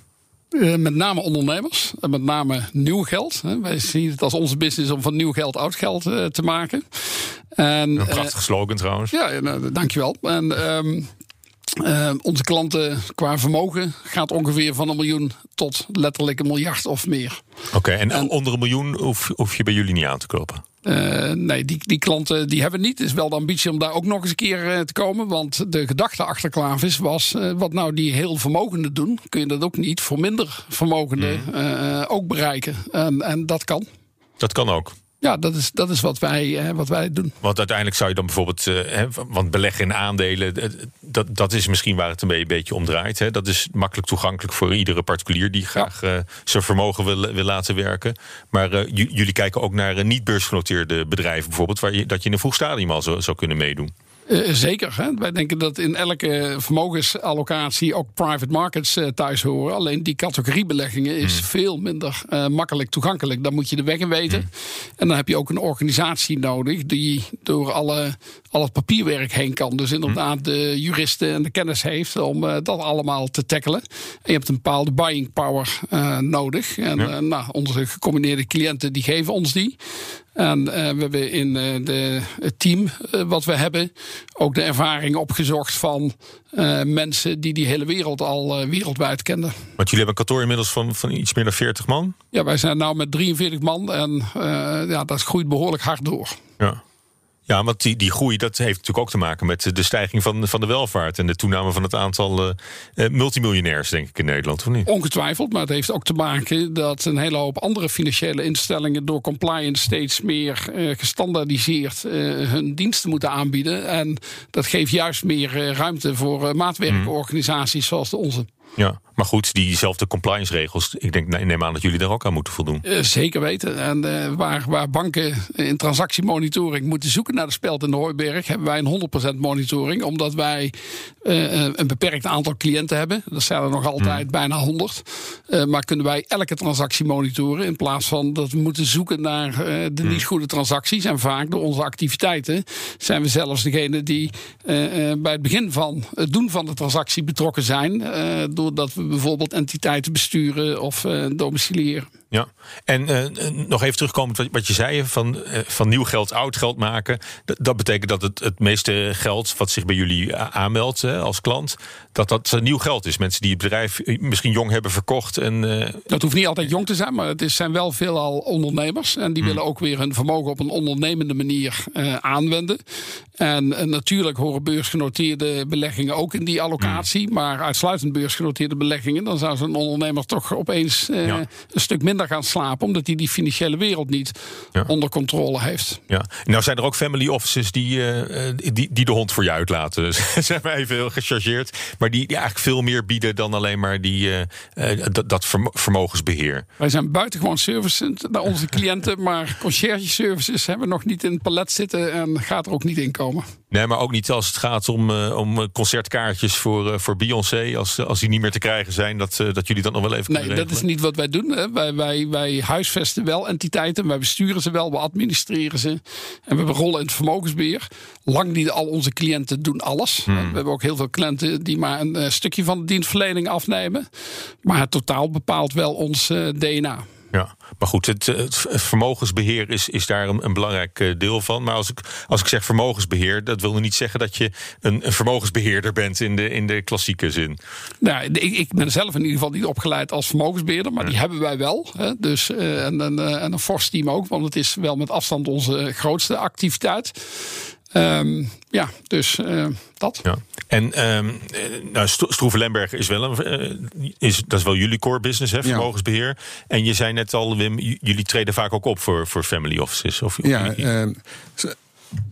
Met name ondernemers. En met name nieuw geld. Wij zien het als onze business om van nieuw geld oud geld te maken. En, Een prachtige slogan trouwens. Ja, nou, dankjewel. En ehm, eh, onze klanten qua vermogen gaat ongeveer van een miljoen tot letterlijk een miljard of meer. Oké, en, onder een miljoen hoef, hoef je bij jullie niet aan te kopen. Eh, nee, die, die klanten die hebben niet. Het is wel de ambitie om daar ook nog eens een keer eh, te komen. Want de gedachte achter Klavis was... wat nou die heel vermogenden doen... kun je dat ook niet voor minder vermogenden eh, ook bereiken. En, en dat kan. Dat kan ook. Ja, dat is, dat is wat, wij, eh, wat wij doen. Want uiteindelijk zou je dan bijvoorbeeld, eh, hè, want beleggen in aandelen, eh, dat, dat is misschien waar het een beetje om draait. Hè. Dat is makkelijk toegankelijk voor iedere particulier die graag zijn vermogen wil, wil laten werken. Maar jullie kijken ook naar niet beursgenoteerde bedrijven bijvoorbeeld, waar je, dat je in een vroeg stadium al zou, zou kunnen meedoen. Eh, zeker. Hè? Wij denken dat in elke vermogensallocatie ook private markets eh, thuis horen. Alleen die categorie beleggingen is Hmm. veel minder eh, makkelijk toegankelijk. Dan moet je de weg in weten. Hmm. En dan heb je ook een organisatie nodig die door alle, al het papierwerk heen kan. Dus inderdaad Hmm. de juristen en de kennis heeft om eh, dat allemaal te tackelen. En je hebt een bepaalde buying power eh, nodig. En Ja. eh, nou, onze gecombineerde cliënten die geven ons die. En we hebben in de, het team wat we hebben ook de ervaring opgezocht van mensen die die hele wereld al wereldwijd kenden. Want jullie hebben een kantoor inmiddels van, van iets meer dan 40 man. Ja, wij zijn nu met 43 man en ja, dat groeit behoorlijk hard door. Ja. Ja, want die, die groei dat heeft natuurlijk ook te maken met de stijging van, van de welvaart en de toename van het aantal eh, eh, multimiljonairs, denk ik, in Nederland, of niet? Ongetwijfeld, maar het heeft ook te maken dat een hele hoop andere financiële instellingen door compliance steeds meer eh, gestandaardiseerd hun diensten moeten aanbieden. En dat geeft juist meer ruimte voor maatwerkorganisaties zoals de onze. Ja, maar goed, diezelfde compliance regels, ik denk, neem aan dat jullie daar ook aan moeten voldoen. Eh, zeker weten. En eh, waar, waar banken in transactiemonitoring moeten zoeken naar de speld in de Hooiberg, hebben wij een 100% monitoring. Omdat wij eh, een beperkt aantal cliënten hebben. Dat zijn er nog altijd bijna 100. Eh, maar kunnen wij elke transactie monitoren. In plaats van dat we moeten zoeken naar de niet goede transacties. En vaak door onze activiteiten zijn we zelfs degene die bij het begin van het doen van de transactie betrokken zijn. doordat we bijvoorbeeld entiteiten besturen of eh, domiciliëren. Ja, en eh, eh, nog even terugkomend wat, wat je zei van, eh, van nieuw geld oud geld maken. Dat, dat betekent dat het, het meeste geld wat zich bij jullie a- aanmeldt als klant, dat dat eh, nieuw geld is. Mensen die het bedrijf eh, misschien jong hebben verkocht. En, eh, Dat hoeft niet altijd jong te zijn, maar het is, zijn wel veelal ondernemers. En die willen ook weer hun vermogen op een ondernemende manier eh, aanwenden. En eh, natuurlijk horen beursgenoteerde beleggingen ook in die allocatie. Maar uitsluitend beursgenoteerde beleggingen, dan zou zo'n ondernemer toch opeens eh, Ja. een stuk minder gaan slapen. Omdat hij die financiële wereld niet onder controle heeft. ja. Nou zijn er ook family offices die, eh, eh, die, die de hond voor je uitlaten. [LAUGHS] Zijn maar even heel gechargeerd. Maar die, die eigenlijk veel meer bieden dan alleen maar die, eh, dat, dat vermo- vermogensbeheer. Wij zijn buitengewoon servicend naar onze cliënten. [LAUGHS] Maar conciërge services hebben we nog niet in het palet zitten en gaat er ook niet in komen. Nee, maar ook niet als het gaat om, eh, om eh, concertkaartjes voor, eh, voor Beyoncé. Als, als die niet meer te krijgen zijn, dat, dat jullie dan nog wel even Nee, kunnen dat is niet wat wij doen. Hè. Wij, wij, wij huisvesten wel entiteiten, wij besturen ze wel, we administreren ze. En we hebben rollen in het vermogensbeheer. Lang niet al onze cliënten doen alles. Hmm. We hebben ook heel veel cliënten die maar een stukje van de dienstverlening afnemen. Maar het totaal bepaalt wel ons DNA. Ja, maar goed, het, eh, het vermogensbeheer is, is daar een, een belangrijk eh, deel van. Maar als ik, als ik zeg vermogensbeheer, dat wil niet zeggen dat je een, een vermogensbeheerder bent in de, in de klassieke zin. Nou, ik, ik ben zelf in ieder geval niet opgeleid als vermogensbeheerder, maar die hebben wij wel. Hè. Dus, eh, en, en, eh, en een fors team ook, want het is wel met afstand onze grootste activiteit. Ehm, ja, dus eh, dat. Ja. En ehm eh, nou, Sto- Stroeve Lemberg is wel een, eh, is, dat is wel jullie core business, hè, vermogensbeheer. En je zei net al, Wim, jullie treden vaak ook op voor, voor family offices. Of, Ja, jullie- eh, z-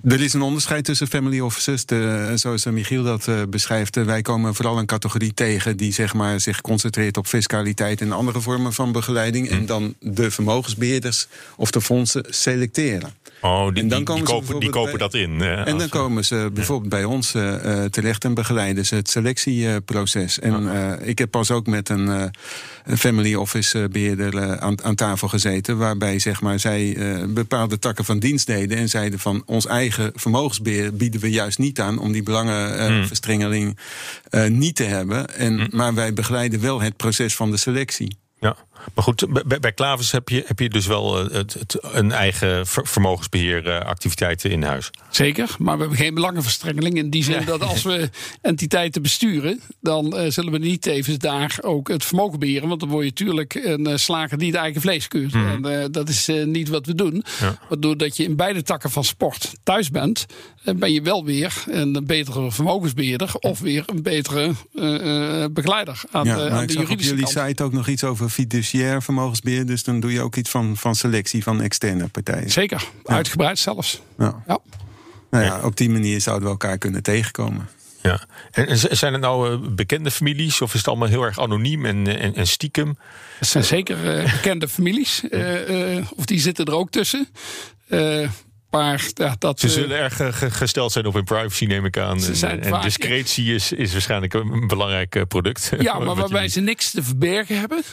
er is een onderscheid tussen family offices. De, zoals Michiel dat eh, beschrijft. eh, wij komen vooral een categorie tegen die zeg maar, zich concentreert op fiscaliteit en andere vormen van begeleiding. En dan de vermogensbeheerders of de fondsen selecteren. oh, die, en dan die, die kopen, die kopen bij- dat in. En dan komen ze bijvoorbeeld bij ons eh, terecht en begeleiden ze het selectieproces. En ik heb pas ook met een, family office eh, beheerder eh, aan, aan tafel gezeten. Waarbij zeg maar, zij bepaalde takken van dienst deden. En zeiden van ons eigen vermogensbeheer bieden we juist niet aan. Om die belangenverstrengeling eh, niet te hebben. En, Maar wij begeleiden wel het proces van de selectie. Ja, maar goed, bij, bij Klavis heb je, heb je dus wel eh, het, het, een eigen ver- vermogensbeheeractiviteiten in huis. Zeker, maar we hebben geen belangenverstrengeling. In die zin dat als we entiteiten besturen, dan eh, zullen we niet tevens daar ook het vermogen beheren. Want dan word je natuurlijk een eh, slager die het eigen vlees keurt. En eh, dat is eh, niet wat we doen. Ja. Waardoor dat je in beide takken van sport thuis bent, eh, ben je wel weer een betere vermogensbeheerder of weer een betere eh, eh, begeleider aan, ja, de, aan de juridische jullie kant. site ook nog iets over fiduciaire fiduciair vermogensbeheer. Dus dan doe je ook iets van, van selectie van externe partijen. Zeker, uitgebreid zelfs. Ja. Ja. Nou ja, op die manier zouden we elkaar kunnen tegenkomen. Ja. En zijn het nou eh, bekende families of is het allemaal heel erg anoniem en, en, en stiekem? Het zijn zeker eh, bekende families. eh, eh, of die zitten er ook tussen. Maar ja, dat. Ze eh, zullen erg eh, ge- gesteld zijn op hun privacy, neem ik aan. En- en discretie is, is waarschijnlijk een belangrijk eh, product. [LAUGHS] Ja, maar waarbij ze niks te verbergen hebben.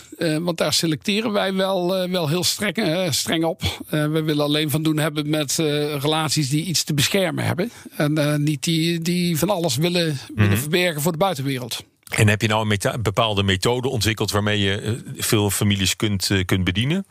Want daar selecteren wij wel, wel heel streng, streng op. We willen alleen van doen hebben met relaties die iets te beschermen hebben. En niet die, die van alles willen, willen Mhm. verbergen voor de buitenwereld. En heb je nou een bepaalde methode ontwikkeld waarmee je veel families kunt, kunt bedienen?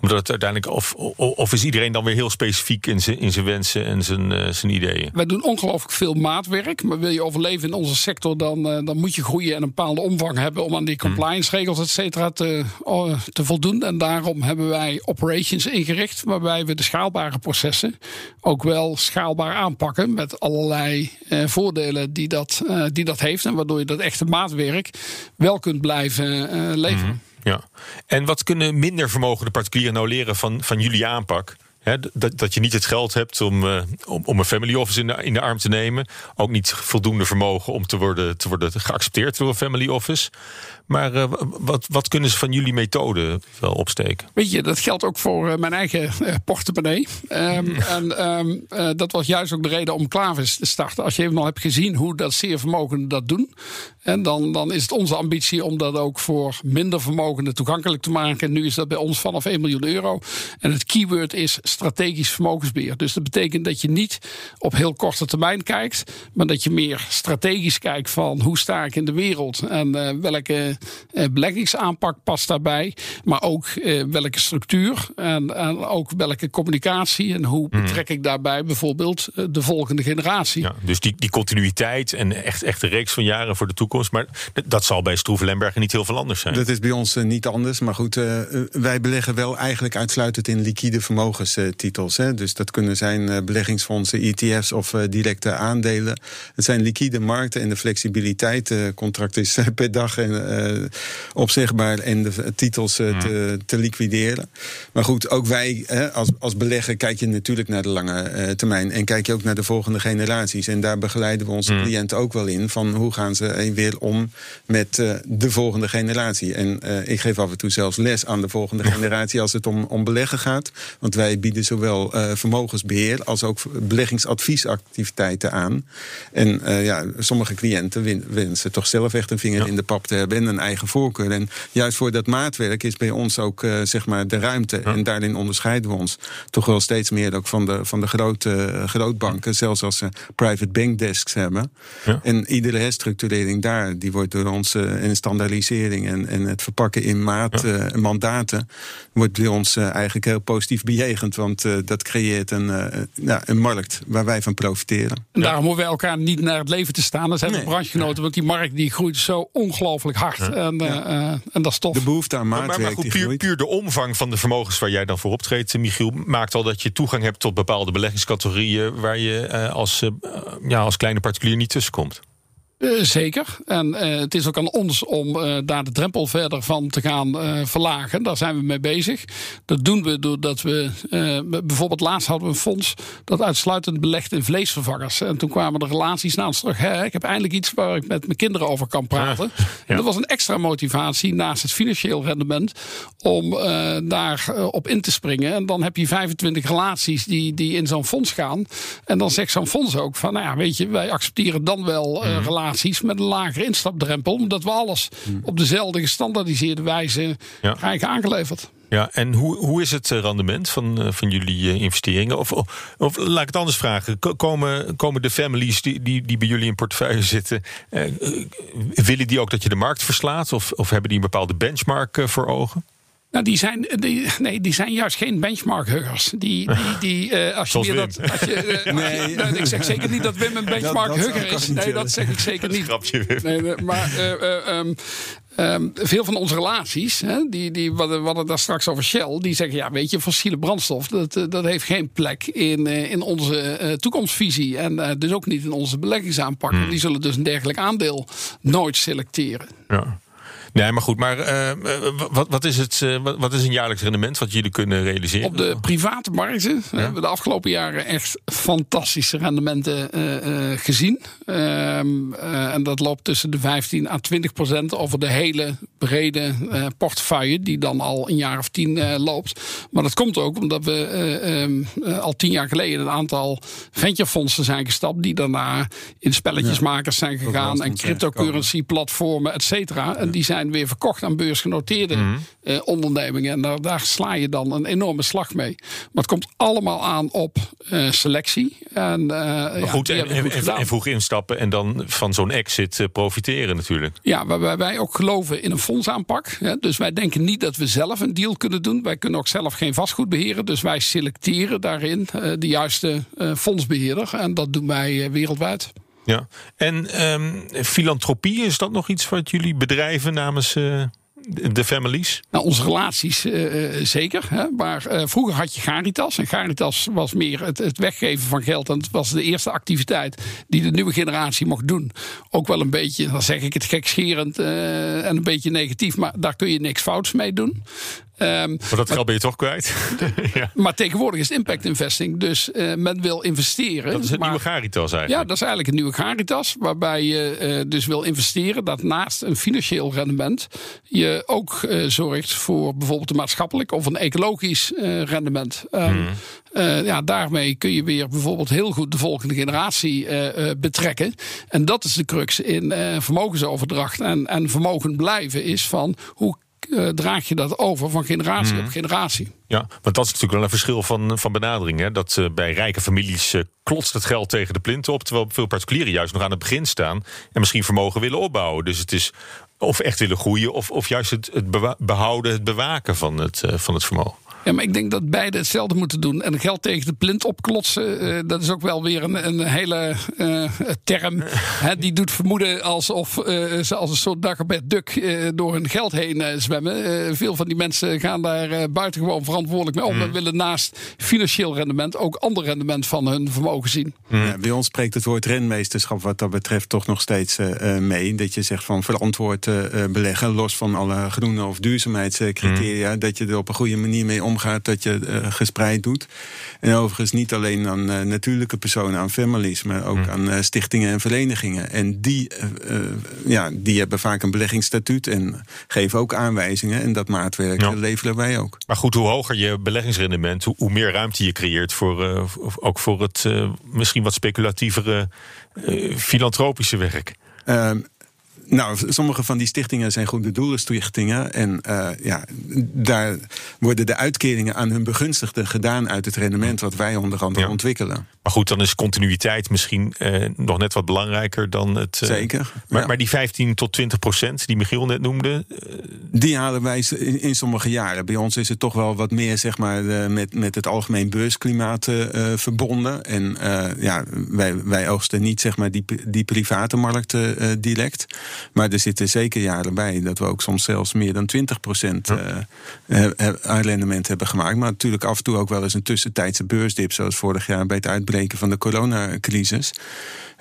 Omdat het uiteindelijk, of, of, is iedereen dan weer heel specifiek in zijn, in zijn wensen en zijn, eh, zijn ideeën? Wij doen ongelooflijk veel maatwerk. Maar wil je overleven in onze sector, dan, eh, dan moet je groeien en een bepaalde omvang hebben om aan die compliance regels, et cetera, te, oh, te voldoen. En daarom hebben wij operations ingericht, waarbij we de schaalbare processen ook wel schaalbaar aanpakken. Met allerlei eh, voordelen die dat, die dat heeft. En waardoor je dat echte maatwerk wel kunt blijven leveren. Ja. En wat kunnen minder vermogende particulieren nou leren van, van jullie aanpak? Dat, dat je niet het geld hebt om, eh, om, om een family office in de, in de arm te nemen. Ook niet voldoende vermogen om te worden, te worden geaccepteerd door een family office. Maar eh, wat, wat kunnen ze van jullie methode wel opsteken? Weet je, dat geldt ook voor eh, mijn eigen eh, portemonnee. Ehm, [LAUGHS] en ehm, eh, dat was juist ook de reden om Klavis te starten. Als je even al hebt gezien hoe dat zeer vermogenden dat doen. En dan, dan is het onze ambitie om dat ook voor minder vermogenden toegankelijk te maken. Nu is dat bij ons vanaf 1 miljoen euro. En het keyword is strategisch vermogensbeheer. Dus dat betekent dat je niet op heel korte termijn kijkt. Maar dat je meer strategisch kijkt van hoe sta ik in de wereld. En welke beleggingsaanpak past daarbij. Maar ook eh, welke structuur. En, en ook welke communicatie. En hoe betrek ik daarbij bijvoorbeeld eh, de volgende generatie. Ja, dus die, die continuïteit en echt, echt een reeks van jaren voor de toekomst. Maar dat zal bij Stroeven Lembergen niet heel veel anders zijn. Dat is bij ons eh, niet anders. Maar goed, eh, eh, wij beleggen wel eigenlijk uitsluitend in liquide vermogenstitels. Hè. Dus dat kunnen zijn eh, beleggingsfondsen, ETF's of eh, directe aandelen. Het zijn liquide markten en de flexibiliteit. eh contract is eh, per dag en, eh, opzegbaar en de titels eh, te, te liquideren. Maar goed, ook wij als, als belegger kijk je natuurlijk naar de lange eh, termijn. En kijk je ook naar de volgende generaties. En daar begeleiden we onze cliënten ook wel in. Van hoe gaan ze weer om met de volgende generatie. En ik geef af en toe zelfs les aan de volgende generatie als het om, om beleggen gaat. Want wij bieden zowel eh, vermogensbeheer als ook beleggingsadviesactiviteiten aan. En ja, sommige cliënten win- wensen toch zelf echt een vinger in de pap te hebben en een eigen voorkeur. En juist voor dat maatwerk is bij ons ook eh, zeg maar de ruimte. En daarin onderscheiden we ons toch wel steeds meer ook van de, van de grote eh, grootbanken. Zelfs als ze private bank desks hebben. En iedere herstructurering daar, die wordt door ons eh, en standaardisering en, en het verpakken in maat, eh, mandaten, wordt bij ons eigenlijk heel positief bejegend. Want eh, dat creëert een, eh, nou, een markt waar wij van profiteren. En daarom hoeven wij elkaar niet naar het leven te staan. Dat zijn we branchegenoten, want die markt die groeit zo ongelooflijk hard. En, eh, eh, en dat is tof. De behoefte aan Maar, maatwerk maar goed, puur, puur de omvang van de vermogens waar jij dan voor optreedt, eh, Michiel, maakt al dat je toegang hebt tot bepaalde beleggingscategorieën waar je eh, als, ja, als kleine particulier niet tussenkomt. Eh, zeker. En eh, het is ook aan ons om eh, daar de drempel verder van te gaan verlagen. Daar zijn we mee bezig. Dat doen we doordat we. bijvoorbeeld laatst hadden we een fonds dat uitsluitend belegt in vleesvervangers. En toen kwamen de relaties naar ons terug. Hè, ik heb eindelijk iets waar ik met mijn kinderen over kan praten. En dat was een extra motivatie naast het financieel rendement. om daar op in te springen. En dan heb je 25 relaties die, die in zo'n fonds gaan. En dan zegt zo'n fonds ook van. Nou ja, weet je, wij accepteren dan wel eh, met een lagere instapdrempel. Omdat we alles op dezelfde gestandaardiseerde wijze Ja. krijgen aangeleverd. Ja, en hoe, hoe is het eh, rendement van, eh, van jullie eh, investeringen? Of, of, of laat ik het anders vragen. Ko- Komen, komen de families die, die, die bij jullie in portefeuille zitten, eh, willen die ook dat je de markt verslaat? Of, of hebben die een bepaalde benchmark voor ogen? Nou, die zijn, die, nee, die zijn juist geen benchmark-huggers. Die, die, [LAUGHS] die, eh, als je Zoals meer Wim. dat, als je, eh, Nee. je- nou, ik zeg zeker niet dat Wim een [LAUGHS] benchmark-hugger is. Nee, dat zeg ik zeker niet. Grapje, Wim. Nee, nee, maar eh, eh, ehm, ehm, veel van onze relaties, hè, die, die, we hadden het daar straks over Shell, die zeggen: ja, weet je, fossiele brandstof, dat, eh, dat heeft geen plek in, eh, in onze eh, toekomstvisie. En eh, dus ook niet in onze beleggingsaanpak. Hmm. Die zullen dus een dergelijk aandeel nooit selecteren. Ja. Nee, maar goed, maar uh, wat, wat, is het, uh, wat, is een jaarlijks rendement wat jullie kunnen realiseren? Op de private markten ja. hebben we de afgelopen jaren echt fantastische rendementen uh, gezien. Ehm, en dat loopt tussen de 15 à 20 procent over de hele brede portefeuille, die dan al een jaar of tien loopt. Maar dat komt ook omdat we ehm, al tien jaar geleden een aantal venturefondsen zijn gestapt, die daarna in spelletjesmakers zijn gegaan en cryptocurrency platformen, et cetera. En die zijn weer verkocht aan beursgenoteerde mm ondernemingen. En daar, daar, sla je dan een enorme slag mee. Maar het komt allemaal aan op uh, selectie. En, uh, goed, ja, en, goed en, en, vroeg instappen en dan van zo'n exit profiteren natuurlijk. Ja, waarbij wij ook geloven in een fondsaanpak. Ja, dus wij denken niet dat we zelf een deal kunnen doen. Wij kunnen ook zelf geen vastgoed beheren. Dus wij selecteren daarin de juiste fondsbeheerder. En dat doen wij wereldwijd. Ja, en um, filantropie, is dat nog iets wat jullie bedrijven namens uh, de families? Nou, onze relaties uh, zeker. Hè? Maar vroeger had je Garitas. En Garitas was meer het, het, weggeven van geld. En het was de eerste activiteit die de nieuwe generatie mocht doen. Ook wel een beetje, dan zeg ik het gekscherend en een beetje negatief. Maar daar kun je niks fouts mee doen. Um, maar dat geld ben je toch kwijt? [LAUGHS] ja. Maar tegenwoordig is het impact investing. Dus uh, men wil investeren. Dat is het maar, nieuwe Garitas eigenlijk. Ja, dat is eigenlijk een nieuwe Garitas. Waarbij je uh, dus wil investeren. Dat naast een financieel rendement. Je ook uh, zorgt voor bijvoorbeeld een maatschappelijk of een ecologisch rendement. Um, hmm. ja, daarmee kun je weer bijvoorbeeld heel goed de volgende generatie betrekken. En dat is de crux in vermogensoverdracht en, en vermogen blijven. Is van hoe uh, draag je dat over van generatie op mhm. generatie. Ja, want dat is natuurlijk wel een verschil van, van benadering. Hè? Dat uh, bij rijke families uh, klotst het geld tegen de plint op. Terwijl veel particulieren juist nog aan het begin staan. En misschien vermogen willen opbouwen. Dus het is of echt willen groeien. Of, of juist het, het behouden, het bewaken van het, van het vermogen. Ja, maar ik denk dat beide hetzelfde moeten doen. En geld tegen de plint opklotsen, uh, dat is ook wel weer een, een hele uh, term. [LAUGHS] Hè, die doet vermoeden alsof uh, ze als een soort Dagobert Duck door hun geld heen zwemmen. veel van die mensen gaan daar buitengewoon verantwoordelijk mee om. Mm. En willen naast financieel rendement ook ander rendement van hun vermogen zien. Mm. Ja, bij ons spreekt het woord renmeesterschap wat dat betreft toch nog steeds mee. Dat je zegt van verantwoord beleggen, los van alle groene of duurzaamheidscriteria. Mm. Dat je er op een goede manier mee omgaat, dat je uh, gespreid doet. En overigens niet alleen aan uh, natuurlijke personen, aan families, maar ook hmm. aan uh, stichtingen en verenigingen. En die, ja, die hebben vaak een beleggingsstatuut en geven ook aanwijzingen. En dat maatwerk ja. leveren wij ook. Maar goed, hoe hoger je beleggingsrendement, hoe, hoe meer ruimte je creëert voor ook voor het misschien wat speculatievere filantropische werk. Ehm, nou, sommige van die stichtingen zijn goede doelenstichtingen. En uh, ja, daar worden de uitkeringen aan hun begunstigden gedaan uit het rendement wat wij onder andere ontwikkelen. Maar goed, dan is continuïteit misschien uh, nog net wat belangrijker dan het. Uh, Zeker. Maar, maar, die 15 tot 20 procent die Michiel net noemde. Die halen wij in, in, sommige jaren. Bij ons is het toch wel wat meer zeg maar, met, met het algemeen beursklimaat verbonden. En ja, wij, wij oogsten niet zeg maar, die, die private markt direct. Maar er zitten zeker jaren bij dat we ook soms zelfs meer dan 20 procent ja. rendement hebben gemaakt. Maar natuurlijk af en toe ook wel eens een tussentijdse beursdip, zoals vorig jaar bij het uitbreken van de coronacrisis.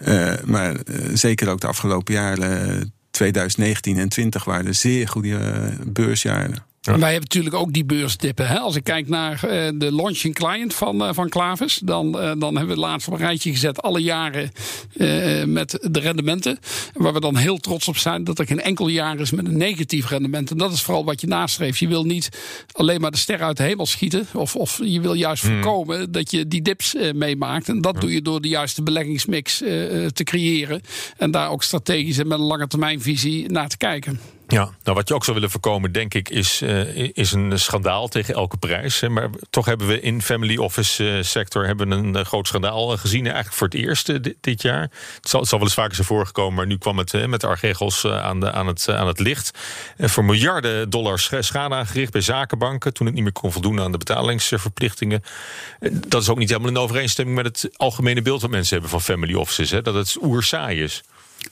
Uh, maar uh, zeker ook de afgelopen jaren, 2019 en 20 waren zeer goede beursjaren. Wij hebben natuurlijk ook die beursdippen. Hè? Als ik kijk naar uh, de launching client van, uh, van Klavis, dan, uh, dan hebben we laatst op een rijtje gezet alle jaren met de rendementen. Waar we dan heel trots op zijn dat er geen enkel jaar is met een negatief rendement. En dat is vooral wat je nastreeft. Je wil niet alleen maar de ster uit de hemel schieten. Of, of je wil juist hmm. voorkomen dat je die dips meemaakt. En dat doe je door de juiste beleggingsmix te creëren. En daar ook strategisch en met een lange termijnvisie naar te kijken. Ja, nou wat je ook zou willen voorkomen, denk ik, is, uh, is een schandaal tegen elke prijs. Maar toch hebben we in family office uh, sector hebben een uh, groot schandaal gezien. Eigenlijk voor het eerst dit, jaar. Het zal, wel eens vaker zijn voorgekomen, maar nu kwam het met de Argegos aan, de, aan, het, aan het licht. voor miljarden dollars schade aangericht bij zakenbanken. Toen het niet meer kon voldoen aan de betalingsverplichtingen. dat is ook niet helemaal in overeenstemming met het algemene beeld dat mensen hebben van family offices. Hè, dat het oerzaai is.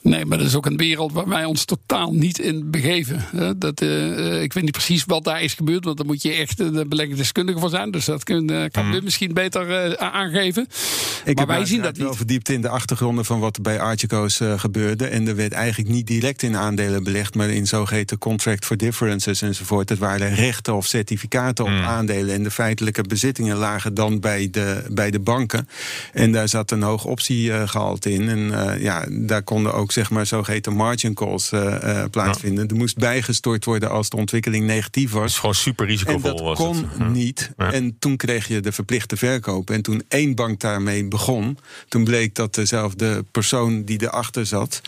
Nee, maar dat is ook een wereld waar wij ons totaal niet in begeven. Dat, eh, ik weet niet precies wat daar is gebeurd, want daar moet je echt een beleggingsdeskundige voor zijn. Dus dat kun, eh, kan Wim misschien beter eh, aangeven. Ik maar wij zien dat wel verdiept in de achtergronden van wat er bij Archico's eh, gebeurde. En er werd eigenlijk niet direct in aandelen belegd, maar in zogeheten contract for differences enzovoort. Dat waren rechten of certificaten op aandelen. En de feitelijke bezittingen lagen dan bij de, bij de banken. En daar zat een hoog optiegehalte in. En eh, ja, daar konden ook zeg maar zogeheten margin calls eh, eh, plaatsvinden. Er moest bijgestort worden als de ontwikkeling negatief was. Het is gewoon super En risicovol. dat was kon het. Ja. niet. Ja. En toen kreeg je de verplichte verkoop. En toen één bank daarmee begon, toen bleek dat dezelfde persoon die erachter zat,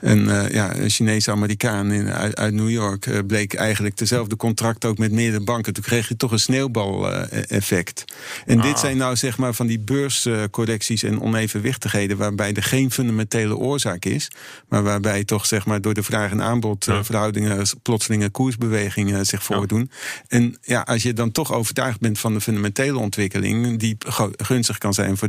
een, eh, ja, een Chinese Amerikaan in, uit, uit New York, bleek eigenlijk dezelfde contract ook met meerdere banken. Toen kreeg je toch een sneeuwbal-effect. en dit Ah. zijn nou zeg maar van die beurscorrecties en onevenwichtigheden, waarbij er geen fundamentele oorzaak is, maar waarbij toch zeg maar door de vraag- en aanbodverhoudingen plotselinge koersbewegingen zich voordoen. En ja, als je dan toch overtuigd bent van de fundamentele ontwikkeling, die gunstig kan zijn voor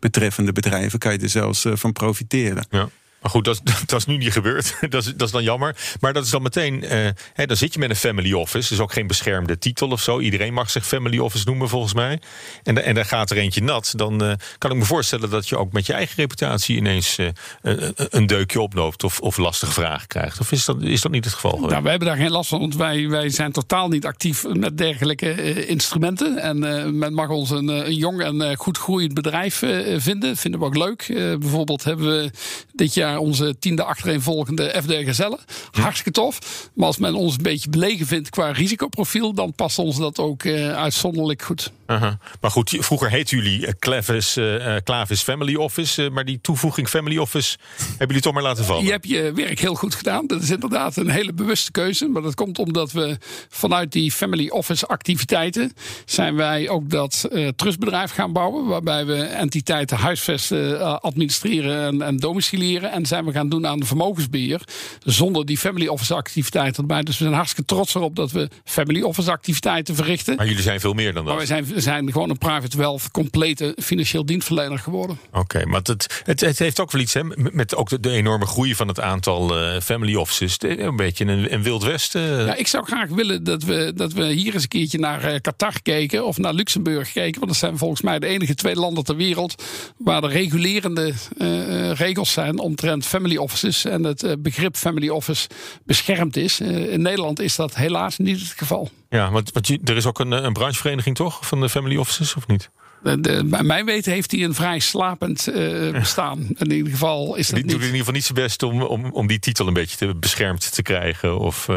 betreffende bedrijven, kan je er zelfs eh, van profiteren. Ja. Maar goed, [LAUGHS] dat, is nu niet gebeurd. [LAUGHS] dat, is, dat is dan jammer. Maar dat is dan meteen. eh, hè, dan zit je met een family office. Is ook geen beschermde titel of zo. Iedereen mag zich family office noemen, volgens mij. En, en daar gaat er eentje nat. Dan eh, kan ik me voorstellen dat je ook met je eigen reputatie ineens eh, een- deukje oploopt. Of, of lastige vragen krijgt. Of is dat, is dat niet het geval? Nou, wij hebben daar geen last van, want wij, wij zijn totaal niet actief met dergelijke instrumenten. En men mag ons een, een jong en goed groeiend bedrijf vinden. Vinden we ook leuk. Bijvoorbeeld hebben we dit jaar onze tiende achtereenvolgende FD Gazelle. Hartstikke tof. Maar als men ons een beetje belegen vindt qua risicoprofiel, dan past ons dat ook eh, uitzonderlijk goed. Aha. Maar goed, vroeger heette jullie eh, Clavis, Clavis Family Office. maar die toevoeging Family Office hebben jullie toch maar laten vallen. Je hebt je werk heel goed gedaan. Dat is inderdaad een hele bewuste keuze. Maar dat komt omdat we vanuit die family office activiteiten... zijn wij ook dat trustbedrijf gaan bouwen. Waarbij we entiteiten huisvesten, administreren en, en domiciliëren. En zijn we gaan doen aan de vermogensbeheer. Zonder die family office activiteiten erbij. Dus we zijn hartstikke trots erop dat we family office activiteiten verrichten. Maar jullie zijn veel meer dan dat. Maar wij zijn, we zijn gewoon een private wealth complete financieel dienstverlener geworden. Oké, maar het, het, het heeft ook wel iets hè, met ook de, de enorme groei van het aantal eh, family offices. Een beetje een, een wild westen. Ja, ik zou graag willen dat we, dat we hier eens een keertje naar eh, Qatar keken of naar Luxemburg keken. Want dat zijn volgens mij de enige twee landen ter wereld waar de regulerende eh, regels zijn omtrent family offices en het eh, begrip family office beschermd is. Eh, in Nederland is dat helaas niet het geval. Ja, want, want je- er is ook een, eh, een branchevereniging toch van de family offices, of niet? De, de- bij mijn weten heeft hij een vrij slapend eh, bestaan. In ieder geval is dat Die doet in niet. ieder geval niet zijn best om, om, om die titel een beetje te, beschermd te krijgen. Of,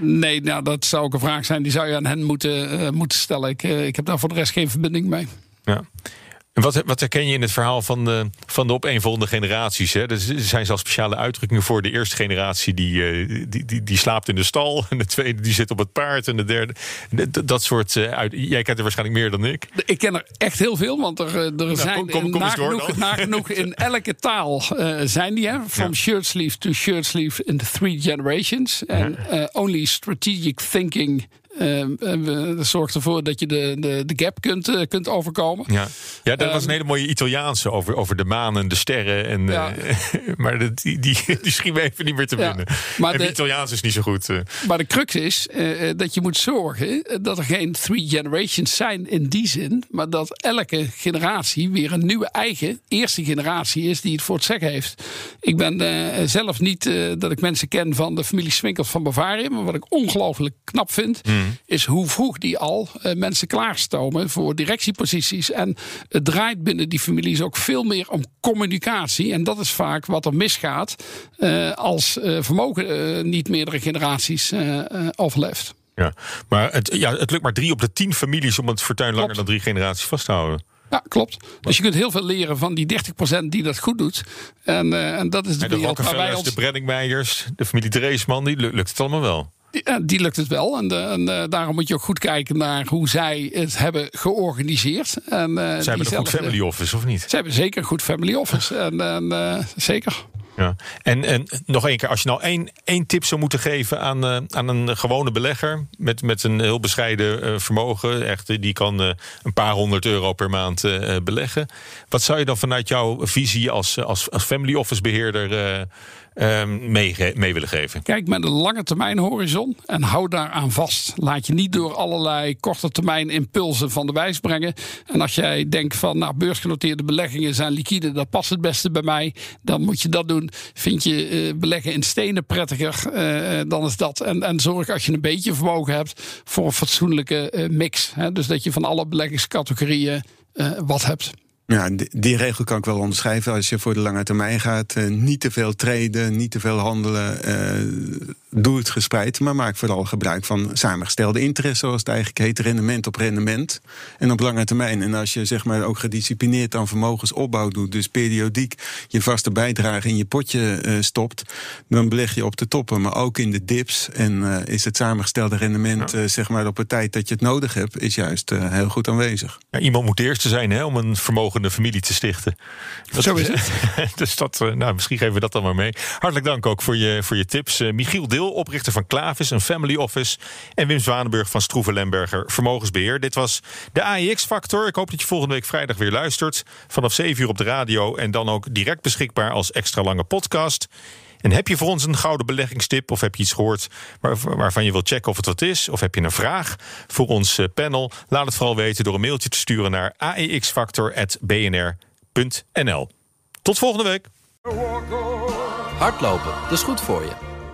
Nee, nou, dat zou ook een vraag zijn die zou je aan hen moeten, moeten stellen. Ik, ik heb daar voor de rest geen verbinding mee. ja. En wat, wat herken je in het verhaal van de, van de opeenvolgende generaties? Hè? Er zijn zelfs speciale uitdrukkingen voor de eerste generatie die, eh, die, die, die slaapt in de stal. En de tweede die zit op het paard. En de derde. Dat, dat soort eh, uit. Jij kent er waarschijnlijk meer dan ik. Ik ken er echt heel veel, want er, eh, er zijn kom- kom- kom nagenoeg, [LAUGHS] nagenoeg in elke taal zijn die. Hè? From Ja. shirt sleeve to shirt sleeve in the three generations. En eh, only strategic thinking dat zorgt ervoor dat je de, de, de gap kunt, eh, kunt overkomen. Ja, ja dat was Ehm, een hele mooie Italiaanse over, over de maan en de sterren. En, Ja. eh, [LAUGHS] maar dat- die, die, die schiet me even niet meer te Ja, binnen. maar en de- Italiaans is niet zo goed. eh. Maar de crux is dat je moet zorgen dat er geen three generations zijn in die zin. Maar dat elke generatie weer een nieuwe eigen eerste generatie is die het voor het zeggen heeft. Ik ben zelf niet dat ik mensen ken van de familie Swinkels van Bavarië. Maar wat ik ongelooflijk knap vind, is hoe vroeg die al eh, mensen klaarstomen voor directieposities. En het draait binnen die families ook veel meer om communicatie. En dat is vaak wat er misgaat eh, als eh, vermogen niet meerdere generaties overleeft. Ja, maar het, ja, het lukt maar drie op de tien families om het fortuin langer dan drie generaties vast te houden. Ja, klopt. Dus je kunt heel veel leren van die 30% die dat goed doet. En, en dat is de En de wereld waar wij ons... de Brenningmeijers, de familie Dreesman, die lu- lukt het allemaal wel. Die, eh, die lukt het wel. En, de- en eh, daarom moet je ook goed kijken naar hoe zij het hebben georganiseerd. En, eh, Ze hebben een goed family office, of niet? Ze hebben zeker een goed family office. En, en, eh, zeker. Ja. En, en nog één keer, als je nou één, één tip zou moeten geven aan, uh, aan een gewone belegger met, met een heel bescheiden uh, vermogen, echt, die kan uh, een paar honderd euro per maand beleggen. Wat zou je dan vanuit jouw visie als, als, als family office beheerder mee, mee, willen geven? Kijk met een lange termijn horizon en hou daaraan vast. Laat je niet door allerlei korte termijn impulsen van de wijs brengen. En als jij denkt van nou, beursgenoteerde beleggingen zijn liquide, dat past het beste bij mij, dan moet je dat doen. Vind je uh, beleggen in stenen prettiger, uh, dan is dat. En, en zorg als je een beetje vermogen hebt voor een fatsoenlijke uh, mix. Hè? Dus dat je van alle beleggingscategorieën wat hebt. Ja, die, regel kan ik wel onderschrijven. Als je voor de lange termijn gaat, uh, niet te veel traden, niet te veel handelen. Uh, doe het gespreid, maar maak vooral gebruik van samengestelde interesse, zoals het eigenlijk heet, rendement op rendement. En op lange termijn. En als je zeg maar ook gedisciplineerd aan vermogensopbouw doet, dus periodiek je vaste bijdrage in je potje uh, stopt, dan beleg je op de toppen, maar ook in de dips. En is het samengestelde rendement, ja. zeg maar op het tijd dat je het nodig hebt, is juist heel goed aanwezig. Ja, iemand moet de eerste zijn hè, om een vermogen de familie te stichten. Dat Zo is het. [LAUGHS] dus dat, nou, misschien geven we dat dan maar mee. Hartelijk dank ook voor je, voor je tips. Uh, Michiel Deel, oprichter van Klavis, een family office. En Wim Zwanenburg van Stroeven Lemberger, vermogensbeheer. Dit was de AEX-factor. Ik hoop dat je volgende week vrijdag weer luistert. Vanaf 7 uur op de radio en dan ook direct beschikbaar als extra lange podcast. En heb je voor ons een gouden beleggingstip of heb je iets gehoord waar, waarvan je wilt checken of het wat is? Of heb je een vraag voor ons panel? Laat het vooral weten door een mailtje te sturen naar aexfactor.bnr.nl. Tot volgende week. Hardlopen, dat is goed voor je.